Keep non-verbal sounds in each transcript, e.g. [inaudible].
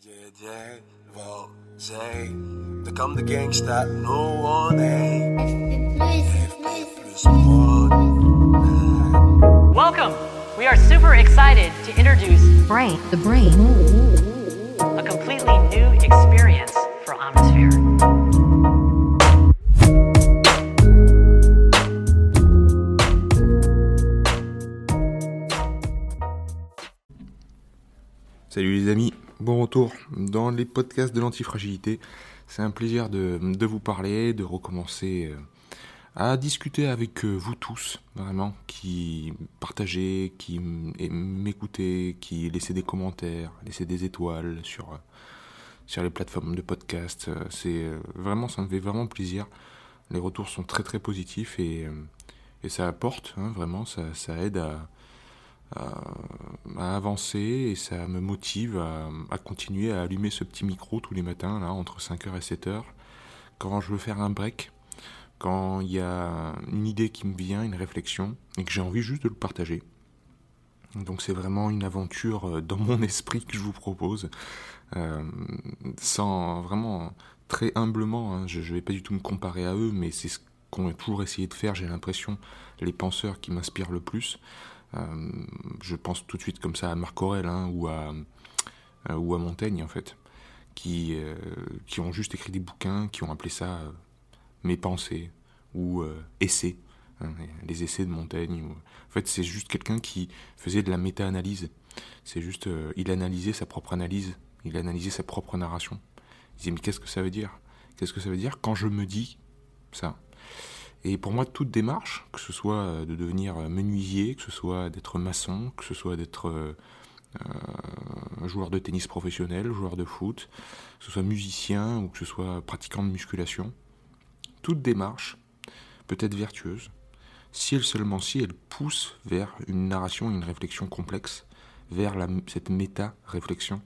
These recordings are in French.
JJ, wel, zij, er kan de gangsta, no one, hey. plus One. Welcome! We are super excited to introduce Brain. The brain. a completely new experience for Omnisphere. Salut les amis, bon retour dans les podcasts de l'antifragilité. C'est un plaisir de, vous parler, de recommencer euh, à discuter avec euh, vous tous, vraiment, qui partagez, qui m'écoutez, qui laissez des commentaires, laissez des étoiles sur, euh, les plateformes de podcast. C'est vraiment, ça me fait vraiment plaisir. Les retours sont très très positifs et, ça apporte, hein, vraiment, ça aide à, à, à avancer et ça me motive à, à continuer à allumer ce petit micro tous les matins, là, entre 5h et 7h, quand je veux faire un break, quand il y a une idée qui me vient, une réflexion, et que j'ai envie juste de le partager. Donc c'est vraiment une aventure euh, dans mon [laughs] esprit que je vous propose, euh, sans vraiment très humblement, hein, je ne vais pas du tout me comparer à eux, mais c'est ce qu'on a toujours essayé de faire, j'ai l'impression, les penseurs qui m'inspirent le plus. Euh, je pense tout de suite comme ça à Marc Aurèle hein, ou, à, euh, ou à Montaigne en fait, qui, euh, qui ont juste écrit des bouquins, qui ont appelé ça Mes pensées ou Essais, hein, les essais de Montaigne. En fait, c'est juste quelqu'un qui faisait de la méta-analyse. C'est juste, il analysait sa propre analyse, il analysait sa propre narration. Il disait, mais qu'est-ce que ça veut dire? Qu'est-ce que ça veut dire? Quand je me dis ça et pour moi, toute démarche, que ce soit euh, de devenir euh, menuisier, que ce soit d'être maçon, que ce soit d'être euh, joueur de tennis professionnel, joueur de foot, que ce soit musicien ou que ce soit pratiquant de musculation, toute démarche peut être vertueuse si elle seulement si elle pousse vers une narration, une réflexion complexe, vers cette méta-réflexion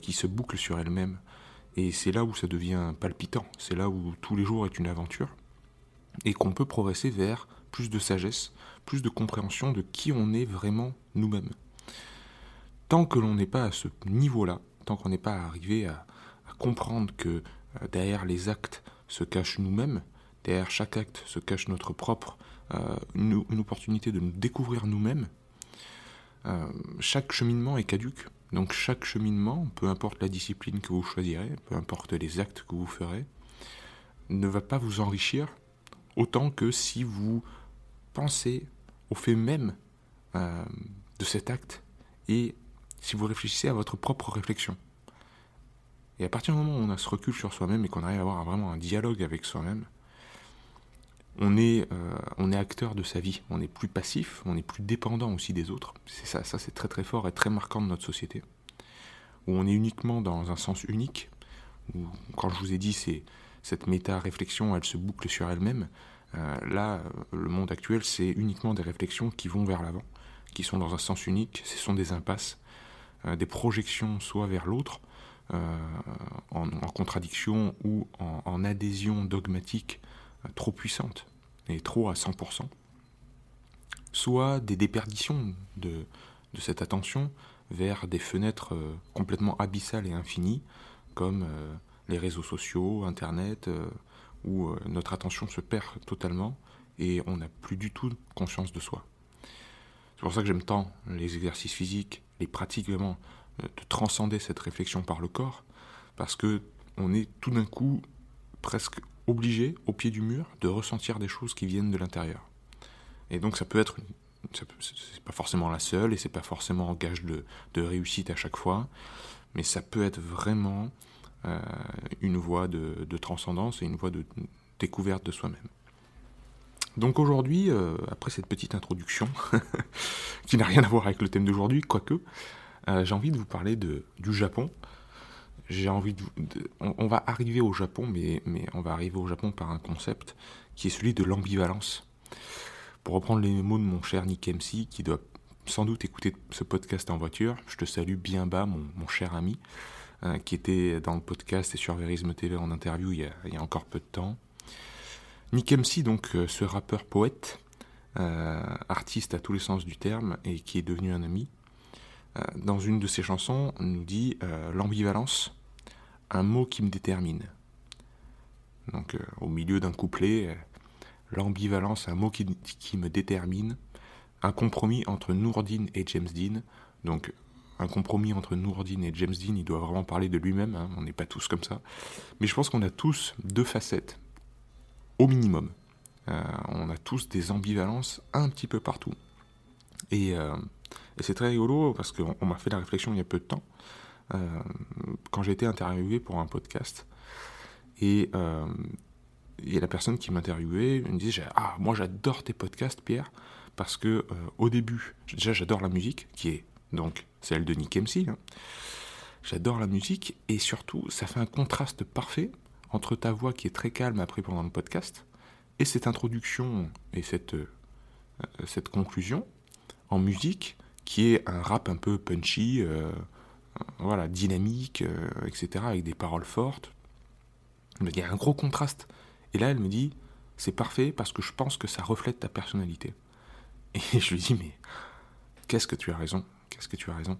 qui se boucle sur elle-même. Et c'est là où ça devient palpitant, c'est là où tous les jours est une aventure et qu'on peut progresser vers plus de sagesse, plus de compréhension de qui on est vraiment nous-mêmes. Tant que l'on n'est pas à ce niveau-là, tant qu'on n'est pas arrivé à, comprendre que euh, derrière les actes se cachent nous-mêmes, derrière chaque acte se cache notre propre, euh, une opportunité de nous découvrir nous-mêmes, euh, chaque cheminement est caduque. Donc chaque cheminement, peu importe la discipline que vous choisirez, peu importe les actes que vous ferez, ne va pas vous enrichir autant que si vous pensez au fait même euh, de cet acte et si vous réfléchissez à votre propre réflexion. Et à partir du moment où on a ce recul sur soi-même et qu'on arrive à avoir vraiment un dialogue avec soi-même, on est, euh, on est acteur de sa vie, on est plus passif, on est plus dépendant aussi des autres. C'est ça, ça c'est très très fort et très marquant de notre société. Où on est uniquement dans un sens unique, où quand je vous ai dit c'est cette méta-réflexion, elle se boucle sur elle-même. Euh, là, le monde actuel, c'est uniquement des réflexions qui vont vers l'avant, qui sont dans un sens unique, ce sont des impasses, euh, des projections soit vers l'autre, euh, en, contradiction ou en, adhésion dogmatique trop puissante et trop à 100%, soit des déperditions de, cette attention vers des fenêtres complètement abyssales et infinies, comme les réseaux sociaux, Internet, euh, où euh, notre attention se perd totalement et on n'a plus du tout conscience de soi. C'est pour ça que j'aime tant les exercices physiques, les pratiques vraiment euh, de transcender cette réflexion par le corps, parce que on est tout d'un coup presque obligé, au pied du mur, de ressentir des choses qui viennent de l'intérieur. Et donc ça peut être, c'est pas forcément la seule et c'est pas forcément un gage de, réussite à chaque fois, mais ça peut être vraiment une voie de, transcendance et une voie de découverte de soi-même. Donc aujourd'hui, euh, après cette petite introduction, [laughs] qui n'a rien à voir avec le thème d'aujourd'hui, quoique, euh, j'ai envie de vous parler de, du Japon. J'ai envie de, on, va arriver au Japon, mais, mais on va arriver au Japon par un concept qui est celui de l'ambivalence. Pour reprendre les mots de mon cher Nick MC, qui doit sans doute écouter ce podcast en voiture, je te salue bien bas, mon cher ami, euh, qui était dans le podcast et sur Verisme TV en interview il y a, encore peu de temps. Nick MC, donc euh, ce rappeur poète, euh, artiste à tous les sens du terme et qui est devenu un ami, dans une de ses chansons, nous dit l'ambivalence, un mot qui me détermine. Donc au milieu d'un couplet, l'ambivalence, un mot qui, qui, me détermine, un compromis entre Nourdine et James Dean. Donc un compromis entre Nourdine et James Dean, il doit vraiment parler de lui-même, hein, on n'est pas tous comme ça. Mais je pense qu'on a tous deux facettes, au minimum. Euh, on a tous des ambivalences un petit peu partout. Et, euh, c'est très rigolo parce qu'on m'a fait la réflexion il y a peu de temps, euh, quand j'ai été interviewé pour un podcast. Et la personne qui m'interviewait, me disait Ah, moi j'adore tes podcasts, Pierre, parce que au début, déjà j'adore la musique, qui est donc celle de Nick MC. Hein. J'adore la musique et surtout, ça fait un contraste parfait entre ta voix qui est très calme après pendant le podcast et cette introduction et cette, euh, cette conclusion en musique qui est un rap un peu punchy, euh, voilà, dynamique, euh, etc., avec des paroles fortes. Il y a un gros contraste. Et là, elle me dit, c'est parfait parce que je pense que ça reflète ta personnalité. Et [laughs] je lui dis, mais qu'est-ce que tu as raison? Qu'est-ce que tu as raison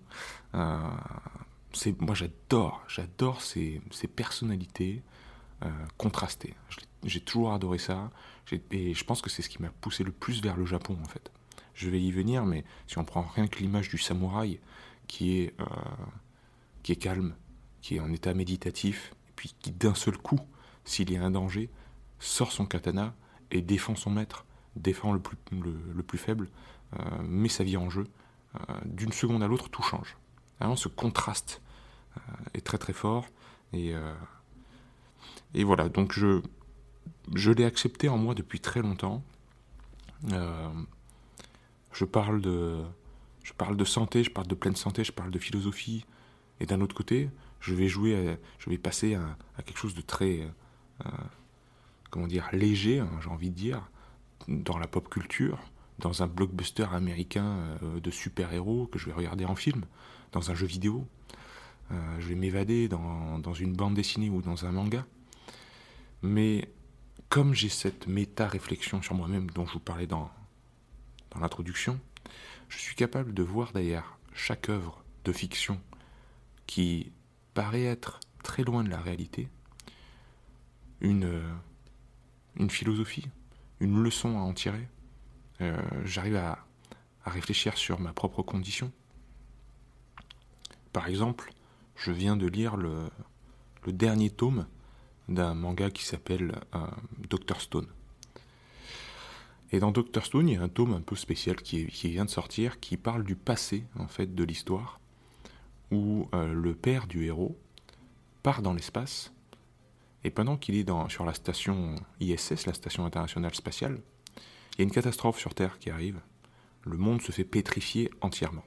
c'est, Moi, j'adore, j'adore ces, ces personnalités contrastées. J'ai toujours adoré ça. Et je pense que c'est ce qui m'a poussé le plus vers le Japon, en fait. Je vais y venir, mais si on prend rien que l'image du samouraï, qui est, euh, qui est calme, qui est en état méditatif, et puis qui d'un seul coup, s'il y a un danger, sort son katana et défend son maître, défend le plus, le, plus faible, euh, met sa vie en jeu, euh, d'une seconde à l'autre, tout change. Vraiment, ce contraste est très très fort. Et, et voilà, donc je, je l'ai accepté en moi depuis très longtemps. Euh, je parle de, santé, je parle de pleine santé, je parle de philosophie. Et d'un autre côté, je vais jouer, je vais passer à, quelque chose de très, euh, comment dire, léger, hein, j'ai envie de dire, dans la pop culture, dans un blockbuster américain euh, de super-héros que je vais regarder en film, dans un jeu vidéo. je vais m'évader dans, une bande dessinée ou dans un manga. Mais comme j'ai cette méta-réflexion sur moi-même dont je vous parlais dans, l'introduction, je suis capable de voir derrière chaque œuvre de fiction qui paraît être très loin de la réalité, une philosophie, une leçon à en tirer. Euh, j'arrive à, réfléchir sur ma propre condition. Par exemple, je viens de lire le, dernier tome d'un manga qui s'appelle euh, Doctor Stone. Et dans Doctor Stone, il y a un tome un peu spécial qui, vient de sortir, qui parle du passé en fait de l'histoire, où euh, le père du héros part dans l'espace, et pendant qu'il est sur la station ISS, la station internationale spatiale, il y a une catastrophe sur Terre qui arrive. Le monde se fait pétrifier entièrement.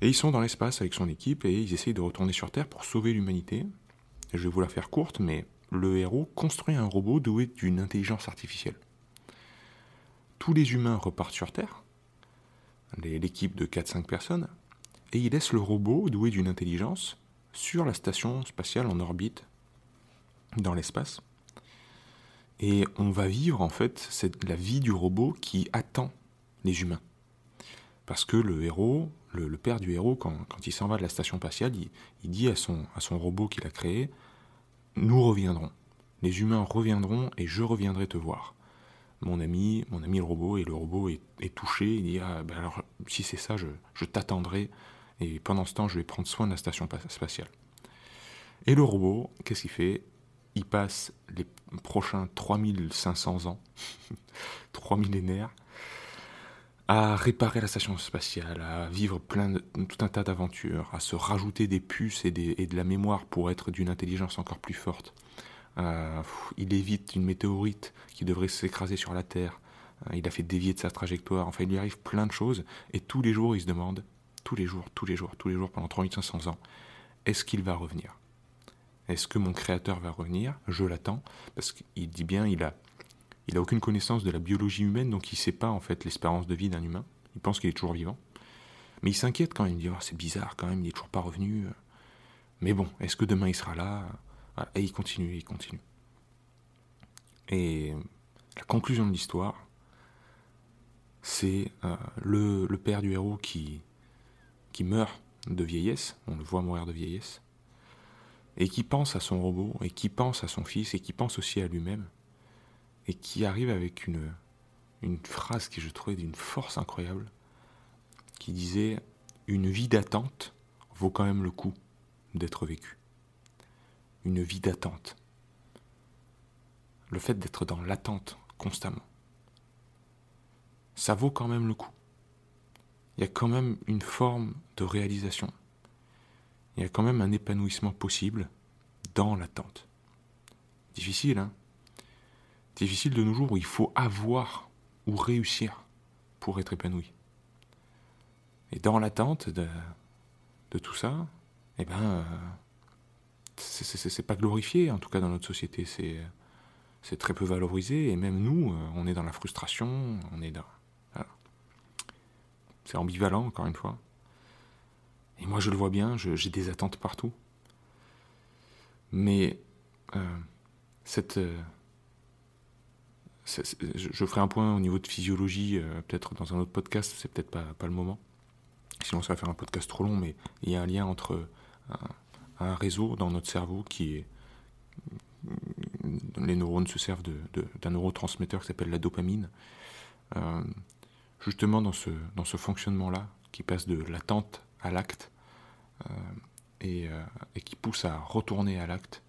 Et ils sont dans l'espace avec son équipe et ils essayent de retourner sur Terre pour sauver l'humanité je vais vous la faire courte, mais le héros construit un robot doué d'une intelligence artificielle. Tous les humains repartent sur Terre, l'équipe de 4-5 personnes, et il laisse le robot doué d'une intelligence sur la station spatiale en orbite, dans l'espace. Et on va vivre en fait la vie du robot qui attend les humains. Parce que le héros, le, père du héros, quand, il s'en va de la station spatiale, il, dit à son, robot qu'il a créé, nous reviendrons. Les humains reviendront et je reviendrai te voir. Mon ami, mon ami le robot, et le robot est, touché, il dit, ah, ben alors si c'est ça, je t'attendrai, et pendant ce temps, je vais prendre soin de la station spatiale. Et le robot, qu'est-ce qu'il fait? Il passe les prochains 3500 ans, [laughs] trois millénaires, à réparer la station spatiale, à vivre plein de, tout un tas d'aventures, à se rajouter des puces et, de la mémoire pour être d'une intelligence encore plus forte. Euh, il évite une météorite qui devrait s'écraser sur la Terre. Euh, il a fait dévier de sa trajectoire. Enfin, il lui arrive plein de choses. Et tous les jours, il se demande, tous les jours, tous les jours, tous les jours, pendant 3500 ans, est-ce qu'il va revenir? Est-ce que mon créateur va revenir? Je l'attends. Parce qu'il dit bien, il a il n'a aucune connaissance de la biologie humaine, donc il ne sait pas en fait l'espérance de vie d'un humain. Il pense qu'il est toujours vivant. Mais il s'inquiète quand même, il dit oh, c'est bizarre quand même, il n'est toujours pas revenu. Mais bon, est-ce que demain il sera là? Et il continue, il continue. Et la conclusion de l'histoire, c'est euh, le, père du héros qui meurt de vieillesse, on le voit mourir de vieillesse, et qui pense à son robot, et qui pense à son fils, et qui pense aussi à lui-même, et qui arrive avec une, phrase qui je trouvais d'une force incroyable, qui disait Une vie d'attente vaut quand même le coup d'être vécue. Une vie d'attente. Le fait d'être dans l'attente constamment. Ça vaut quand même le coup. Il y a quand même une forme de réalisation. Il y a quand même un épanouissement possible dans l'attente. Difficile, hein Difficile de nos jours où il faut avoir ou réussir pour être épanoui. Et dans l'attente de, de, tout ça, eh ben, euh, c'est pas glorifié, en tout cas dans notre société, c'est très peu valorisé, et même nous, euh, on est dans la frustration, on est dans. C'est ambivalent, encore une fois. Et moi, je le vois bien, j'ai des attentes partout. Mais euh, cette, je, ferai un point au niveau de physiologie, euh, peut-être dans un autre podcast, c'est peut-être pas, pas le moment. Sinon, ça va faire un podcast trop long, mais il y a un lien entre un, réseau dans notre cerveau qui est. Les neurones se servent d'un neurotransmetteur qui s'appelle la dopamine. Euh, justement, dans ce, dans ce fonctionnement-là, qui passe de l'attente à l'acte, euh, et, et qui pousse à retourner à l'acte,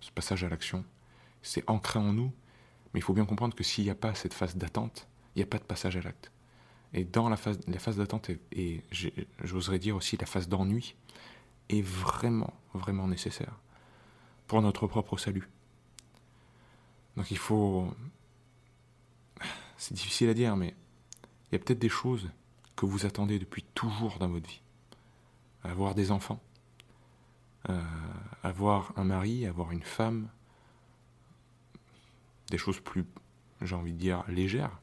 ce passage à l'action, c'est ancré en nous mais il faut bien comprendre que s'il n'y a pas cette phase d'attente, il n'y a pas de passage à l'acte. Et dans la phase, la phase d'attente, et, j'oserais dire aussi la phase d'ennui, est vraiment, vraiment nécessaire pour notre propre salut. Donc il faut... C'est difficile à dire, mais il y a peut-être des choses que vous attendez depuis toujours dans votre vie. Avoir des enfants, euh, avoir un mari, avoir une femme, des choses plus, j'ai envie de dire, légères,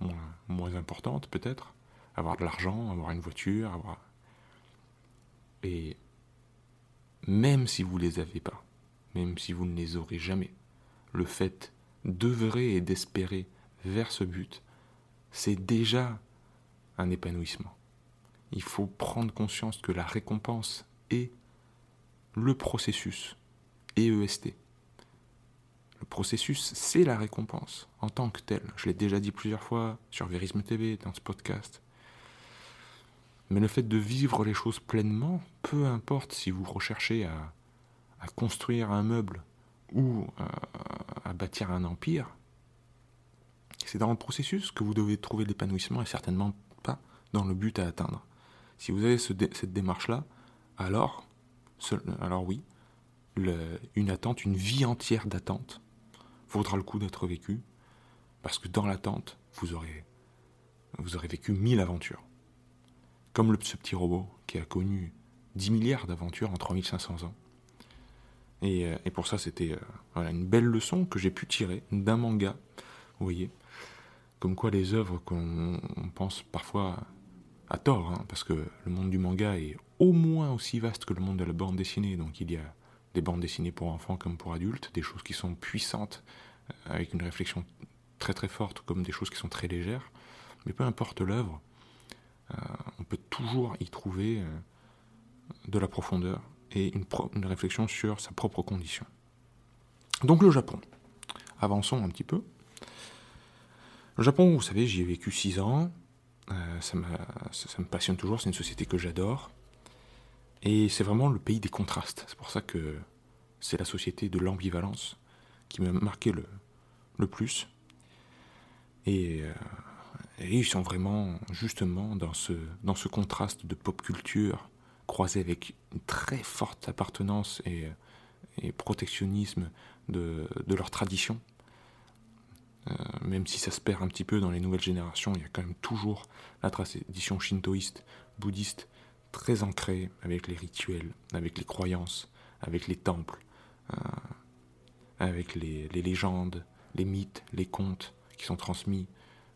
moins, moins importantes peut-être, avoir de l'argent, avoir une voiture, avoir... Et même si vous ne les avez pas, même si vous ne les aurez jamais, le fait d'œuvrer et d'espérer vers ce but, c'est déjà un épanouissement. Il faut prendre conscience que la récompense est le processus, EEST, le processus, c'est la récompense en tant que tel. Je l'ai déjà dit plusieurs fois sur Verisme TV, dans ce podcast. Mais le fait de vivre les choses pleinement, peu importe si vous recherchez à, construire un meuble ou à, à bâtir un empire, c'est dans le processus que vous devez trouver l'épanouissement et certainement pas dans le but à atteindre. Si vous avez cette démarche-là, alors, alors oui, une attente, une vie entière d'attente, vaudra le coup d'être vécu, parce que dans l'attente, vous aurez, vous aurez vécu mille aventures. Comme le, ce petit robot qui a connu 10 milliards d'aventures en 3500 ans. Et, euh, et pour ça, c'était euh, une belle leçon que j'ai pu tirer d'un manga, vous voyez. Comme quoi les œuvres qu'on pense parfois à tort, hein, parce que le monde du manga est au moins aussi vaste que le monde de la bande dessinée, donc il y a des bandes dessinées pour enfants comme pour adultes, des choses qui sont puissantes, euh, avec une réflexion très très forte, comme des choses qui sont très légères. Mais peu importe l'œuvre, euh, on peut toujours y trouver euh, de la profondeur et une, une, réflexion sur sa propre condition. Donc le Japon. Avançons un petit peu. Le Japon, vous savez, j'y ai vécu 6 ans. Ça, ça me passionne toujours, c'est une société que j'adore. Et c'est vraiment le pays des contrastes. C'est pour ça que c'est la société de l'ambivalence qui m'a marqué le, plus. Et, euh, et, ils sont vraiment justement dans ce, contraste de pop culture croisé avec une très forte appartenance et, et protectionnisme de, de leur tradition. Euh, même si ça se perd un petit peu dans les nouvelles générations, il y a quand même toujours la tradition shintoïste, bouddhiste, très ancré avec les rituels, avec les croyances, avec les temples, euh, avec les, légendes, les mythes, les contes qui sont transmis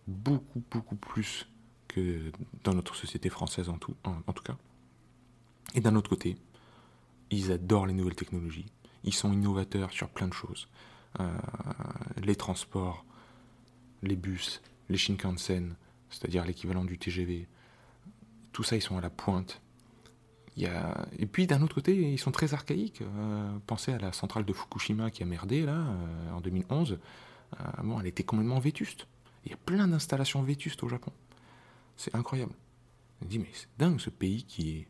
beaucoup, beaucoup plus que dans notre société française en tout, en, tout cas. Et d'un autre côté, ils adorent les nouvelles technologies, ils sont innovateurs sur plein de choses. Euh, les transports, les bus, les Shinkansen, c'est-à-dire l'équivalent du TGV, tout ça, ils sont à la pointe. Et puis d'un autre côté, ils sont très archaïques. Euh, pensez à la centrale de Fukushima qui a merdé là, euh, en 2011. Euh, bon, elle était complètement vétuste. Il y a plein d'installations vétustes au Japon. C'est incroyable. On dit, mais c'est dingue ce pays qui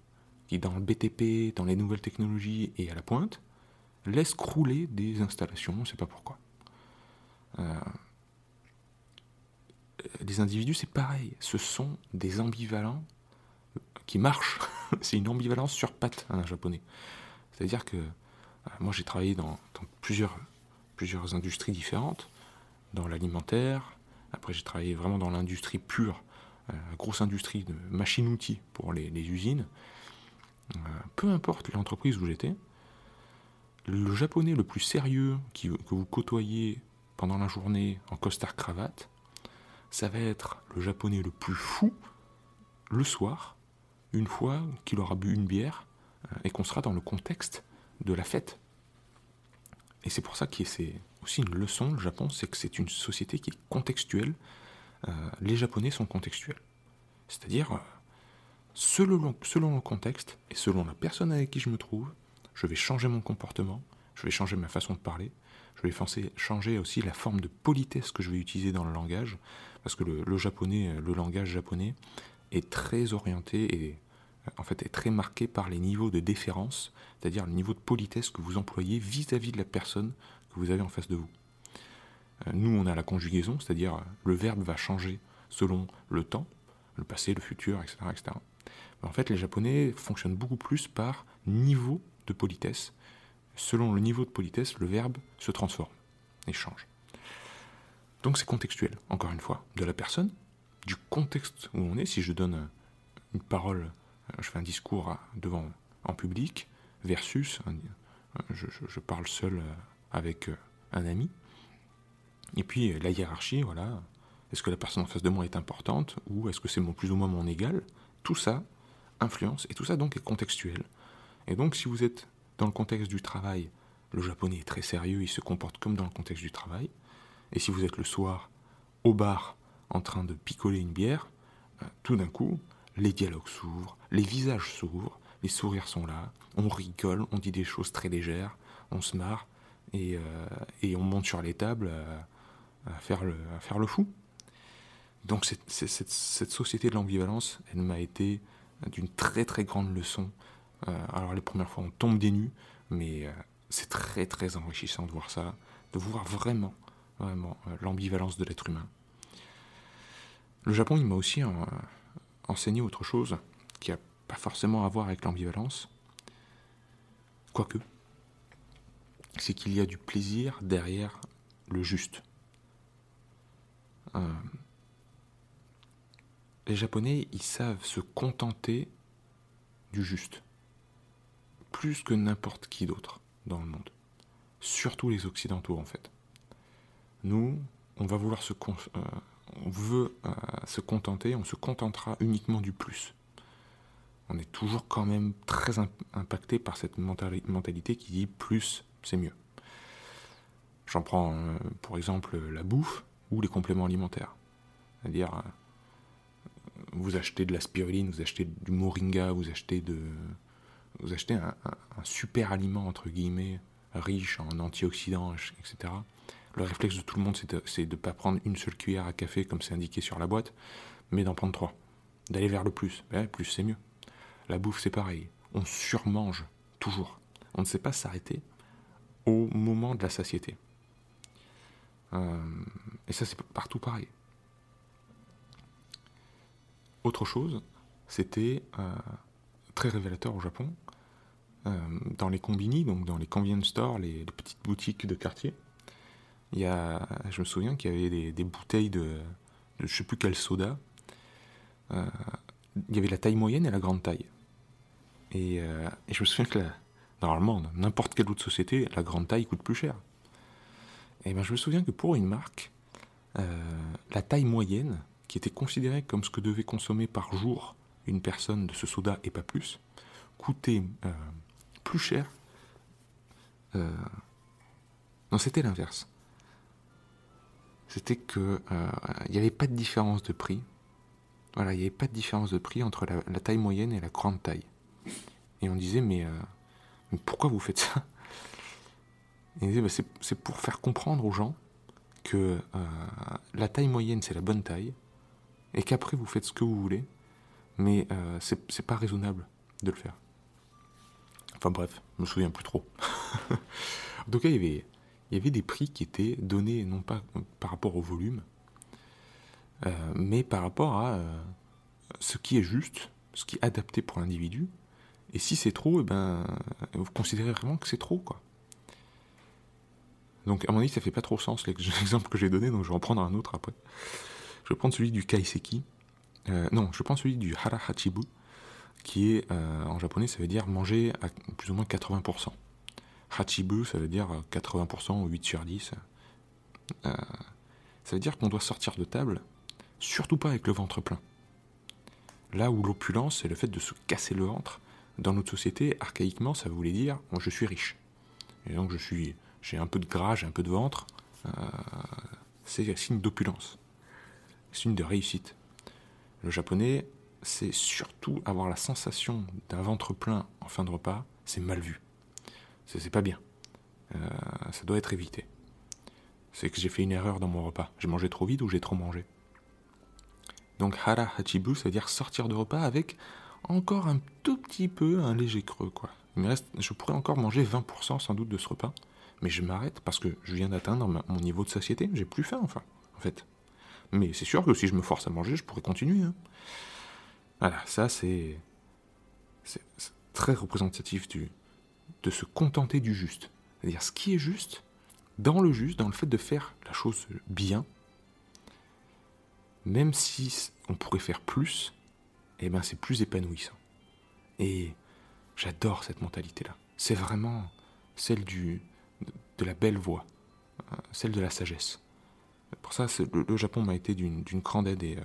qui est dans le BTP, dans les nouvelles technologies et à la pointe, laisse crouler des installations, on ne sait pas pourquoi. Les individus, c'est pareil. Ce sont des ambivalents qui marchent. [laughs] c'est une ambivalence sur pattes, un japonais. C'est-à-dire que euh, moi, j'ai travaillé dans, plusieurs, industries différentes, dans l'alimentaire. Après, j'ai travaillé vraiment dans l'industrie pure, euh, grosse industrie de machines-outils pour les, usines. Euh, peu importe l'entreprise où j'étais, le japonais le plus sérieux que vous côtoyez pendant la journée en costard cravate, ça va être le japonais le plus fou le soir, une fois qu'il aura bu une bière euh, et qu'on sera dans le contexte de la fête. Et c'est pour ça que c'est aussi une leçon, le Japon, c'est que c'est une société qui est contextuelle. Euh, les Japonais sont contextuels. C'est-à-dire, euh, selon, selon le contexte et selon la personne avec qui je me trouve, je vais changer mon comportement, je vais changer ma façon de parler, je vais changer aussi la forme de politesse que je vais utiliser dans le langage, parce que le, japonais, le langage japonais est très orienté et en fait est très marqué par les niveaux de déférence, c'est-à-dire le niveau de politesse que vous employez vis-à-vis de la personne que vous avez en face de vous. Euh, nous, on a la conjugaison, c'est-à-dire le verbe va changer selon le temps, le passé, le futur, etc. etc. En fait, les Japonais fonctionnent beaucoup plus par niveau de politesse. Selon le niveau de politesse, le verbe se transforme et change. Donc c'est contextuel, encore une fois, de la personne, du contexte où on est. Si je donne une parole, je fais un discours devant en public, versus je, parle seul avec un ami. Et puis la hiérarchie, voilà. Est-ce que la personne en face de moi est importante ou est-ce que c'est plus ou moins mon égal? Tout ça influence et tout ça donc est contextuel. Et donc si vous êtes dans le contexte du travail, le japonais est très sérieux, il se comporte comme dans le contexte du travail. Et si vous êtes le soir au bar en train de picoler une bière, euh, tout d'un coup, les dialogues s'ouvrent, les visages s'ouvrent, les sourires sont là, on rigole, on dit des choses très légères, on se marre, et, euh, on monte sur les tables à, faire, le, fou. Donc cette, cette, société de l'ambivalence, elle m'a été d'une très très grande leçon. Euh, alors les premières fois on tombe des nues, mais c'est très très enrichissant de voir ça, de voir vraiment, vraiment euh, l'ambivalence de l'être humain. Le Japon, il m'a aussi en, enseigné autre chose qui n'a pas forcément à voir avec l'ambivalence, quoique, c'est qu'il y a du plaisir derrière le juste. Euh, les Japonais, ils savent se contenter du juste, plus que n'importe qui d'autre dans le monde. Surtout les Occidentaux, en fait. Nous, on va vouloir se, euh, on veut euh, se contenter, on se contentera uniquement du plus. On est toujours quand même très impacté par cette mentalité qui dit plus, c'est mieux. J'en prends euh, pour exemple la bouffe ou les compléments alimentaires. C'est-à-dire, vous achetez de la spiruline, vous achetez du moringa, vous achetez, de, vous achetez un super aliment, entre guillemets, riche en antioxydants, etc le réflexe de tout le monde, c'est de ne pas prendre une seule cuillère à café comme c'est indiqué sur la boîte, mais d'en prendre trois. D'aller vers le plus. Ben, plus c'est mieux. La bouffe, c'est pareil. On surmange, toujours. On ne sait pas s'arrêter au moment de la satiété. Euh, et ça, c'est partout pareil. Autre chose, c'était euh, très révélateur au Japon. Euh, dans les combini, donc dans les convenience stores, les petites boutiques de quartier, il y a, je me souviens qu'il y avait des, bouteilles de, de, je sais plus quel soda. Euh, il y avait la taille moyenne et la grande taille. Et, euh, je me souviens que la, normalement, n'importe quelle autre société, la grande taille coûte plus cher. Et ben, je me souviens que pour une marque, euh, la taille moyenne, qui était considérée comme ce que devait consommer par jour une personne de ce soda et pas plus, coûtait plus cher. Non, c'était l'inverse c'était que euh, il n'y avait pas de différence de prix. Voilà, il n'y avait pas de différence de prix entre la, taille moyenne et la grande taille. Et on disait, mais, mais pourquoi vous faites ça? Et disait, bah, c'est pour faire comprendre aux gens que la taille moyenne, c'est la bonne taille, et qu'après, vous faites ce que vous voulez, mais c'est pas raisonnable de le faire. Enfin bref, je me souviens plus trop. [laughs] en tout cas, il y avait, il y avait des prix qui étaient donnés non pas par rapport au volume, euh, mais par rapport à euh, ce qui est juste, ce qui est adapté pour l'individu. Et si c'est trop, eh ben, vous considérez vraiment que c'est trop, quoi. Donc à mon avis, ça fait pas trop sens [laughs] l'exemple que j'ai donné, donc je vais en prendre un autre après. Je vais prendre celui du kaiseki. Euh, non, je prends celui du hara hachibu, qui est en japonais, ça veut dire manger à plus ou moins 80%. Hachibu, ça veut dire 80% ou 8 sur 10. ça veut dire qu'on doit sortir de table surtout pas avec le ventre plein. Là où l'opulence, c'est le fait de se casser le ventre, dans notre société, archaïquement, ça voulait dire je suis riche. Et donc je suis, j'ai un peu de gras, j'ai un peu de ventre. Euh, c'est signe d'opulence, signe de réussite. Le japonais, c'est surtout avoir la sensation d'un ventre plein en fin de repas, c'est mal vu. C'est pas bien. Euh, ça doit être évité. C'est que j'ai fait une erreur dans mon repas. J'ai mangé trop vite ou j'ai trop mangé? Donc hara hachibu, ça veut dire sortir de repas avec encore un tout petit peu un léger creux. Quoi. Il reste, je pourrais encore manger 20% sans doute de ce repas, mais je m'arrête parce que je viens d'atteindre mon niveau de satiété, j'ai plus faim enfin, en fait. Mais c'est sûr que si je me force à manger, je pourrais continuer. Hein. Voilà, ça c'est très représentatif du, de se contenter du juste. C'est-à-dire ce qui est juste, dans le juste, dans le fait de faire la chose bien, même si on pourrait faire plus, eh ben c'est plus épanouissant. Et j'adore cette mentalité-là. C'est vraiment celle du, de la belle voix, euh, celle de la sagesse. Pour ça, le, Japon m'a été d'une grande aide et euh,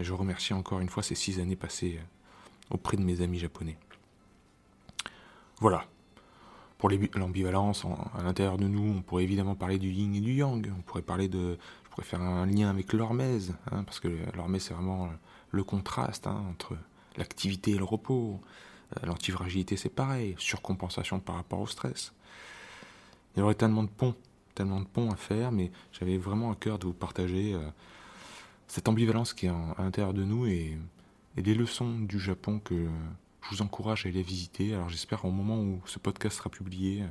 je remercie encore une fois ces six années passées euh, auprès de mes amis japonais. Voilà. Pour l'ambivalence à l'intérieur de nous, on pourrait évidemment parler du yin et du yang. On pourrait parler de faire un lien avec l'hormèse, hein, parce que l'hormèse c'est vraiment le contraste hein, entre l'activité et le repos. Euh, l'antifragilité c'est pareil, surcompensation par rapport au stress. Il y aurait tellement de ponts, tellement de ponts à faire, mais j'avais vraiment à cœur de vous partager euh, cette ambivalence qui est à l'intérieur de nous et, les leçons du Japon que je vous encourage à aller visiter. Alors j'espère au moment où ce podcast sera publié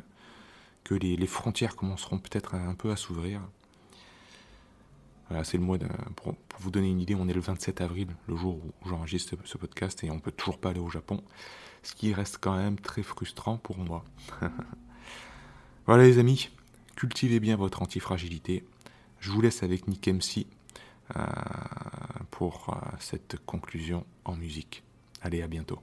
que les, frontières commenceront peut-être un peu à s'ouvrir voilà, c'est le mois pour, vous donner une idée, on est le 27 avril, le jour où j'enregistre ce podcast, et on peut toujours pas aller au Japon, ce qui reste quand même très frustrant pour moi. [laughs] voilà les amis, cultivez bien votre antifragilité. Je vous laisse avec Nick MC euh, pour euh, cette conclusion en musique. Allez, à bientôt.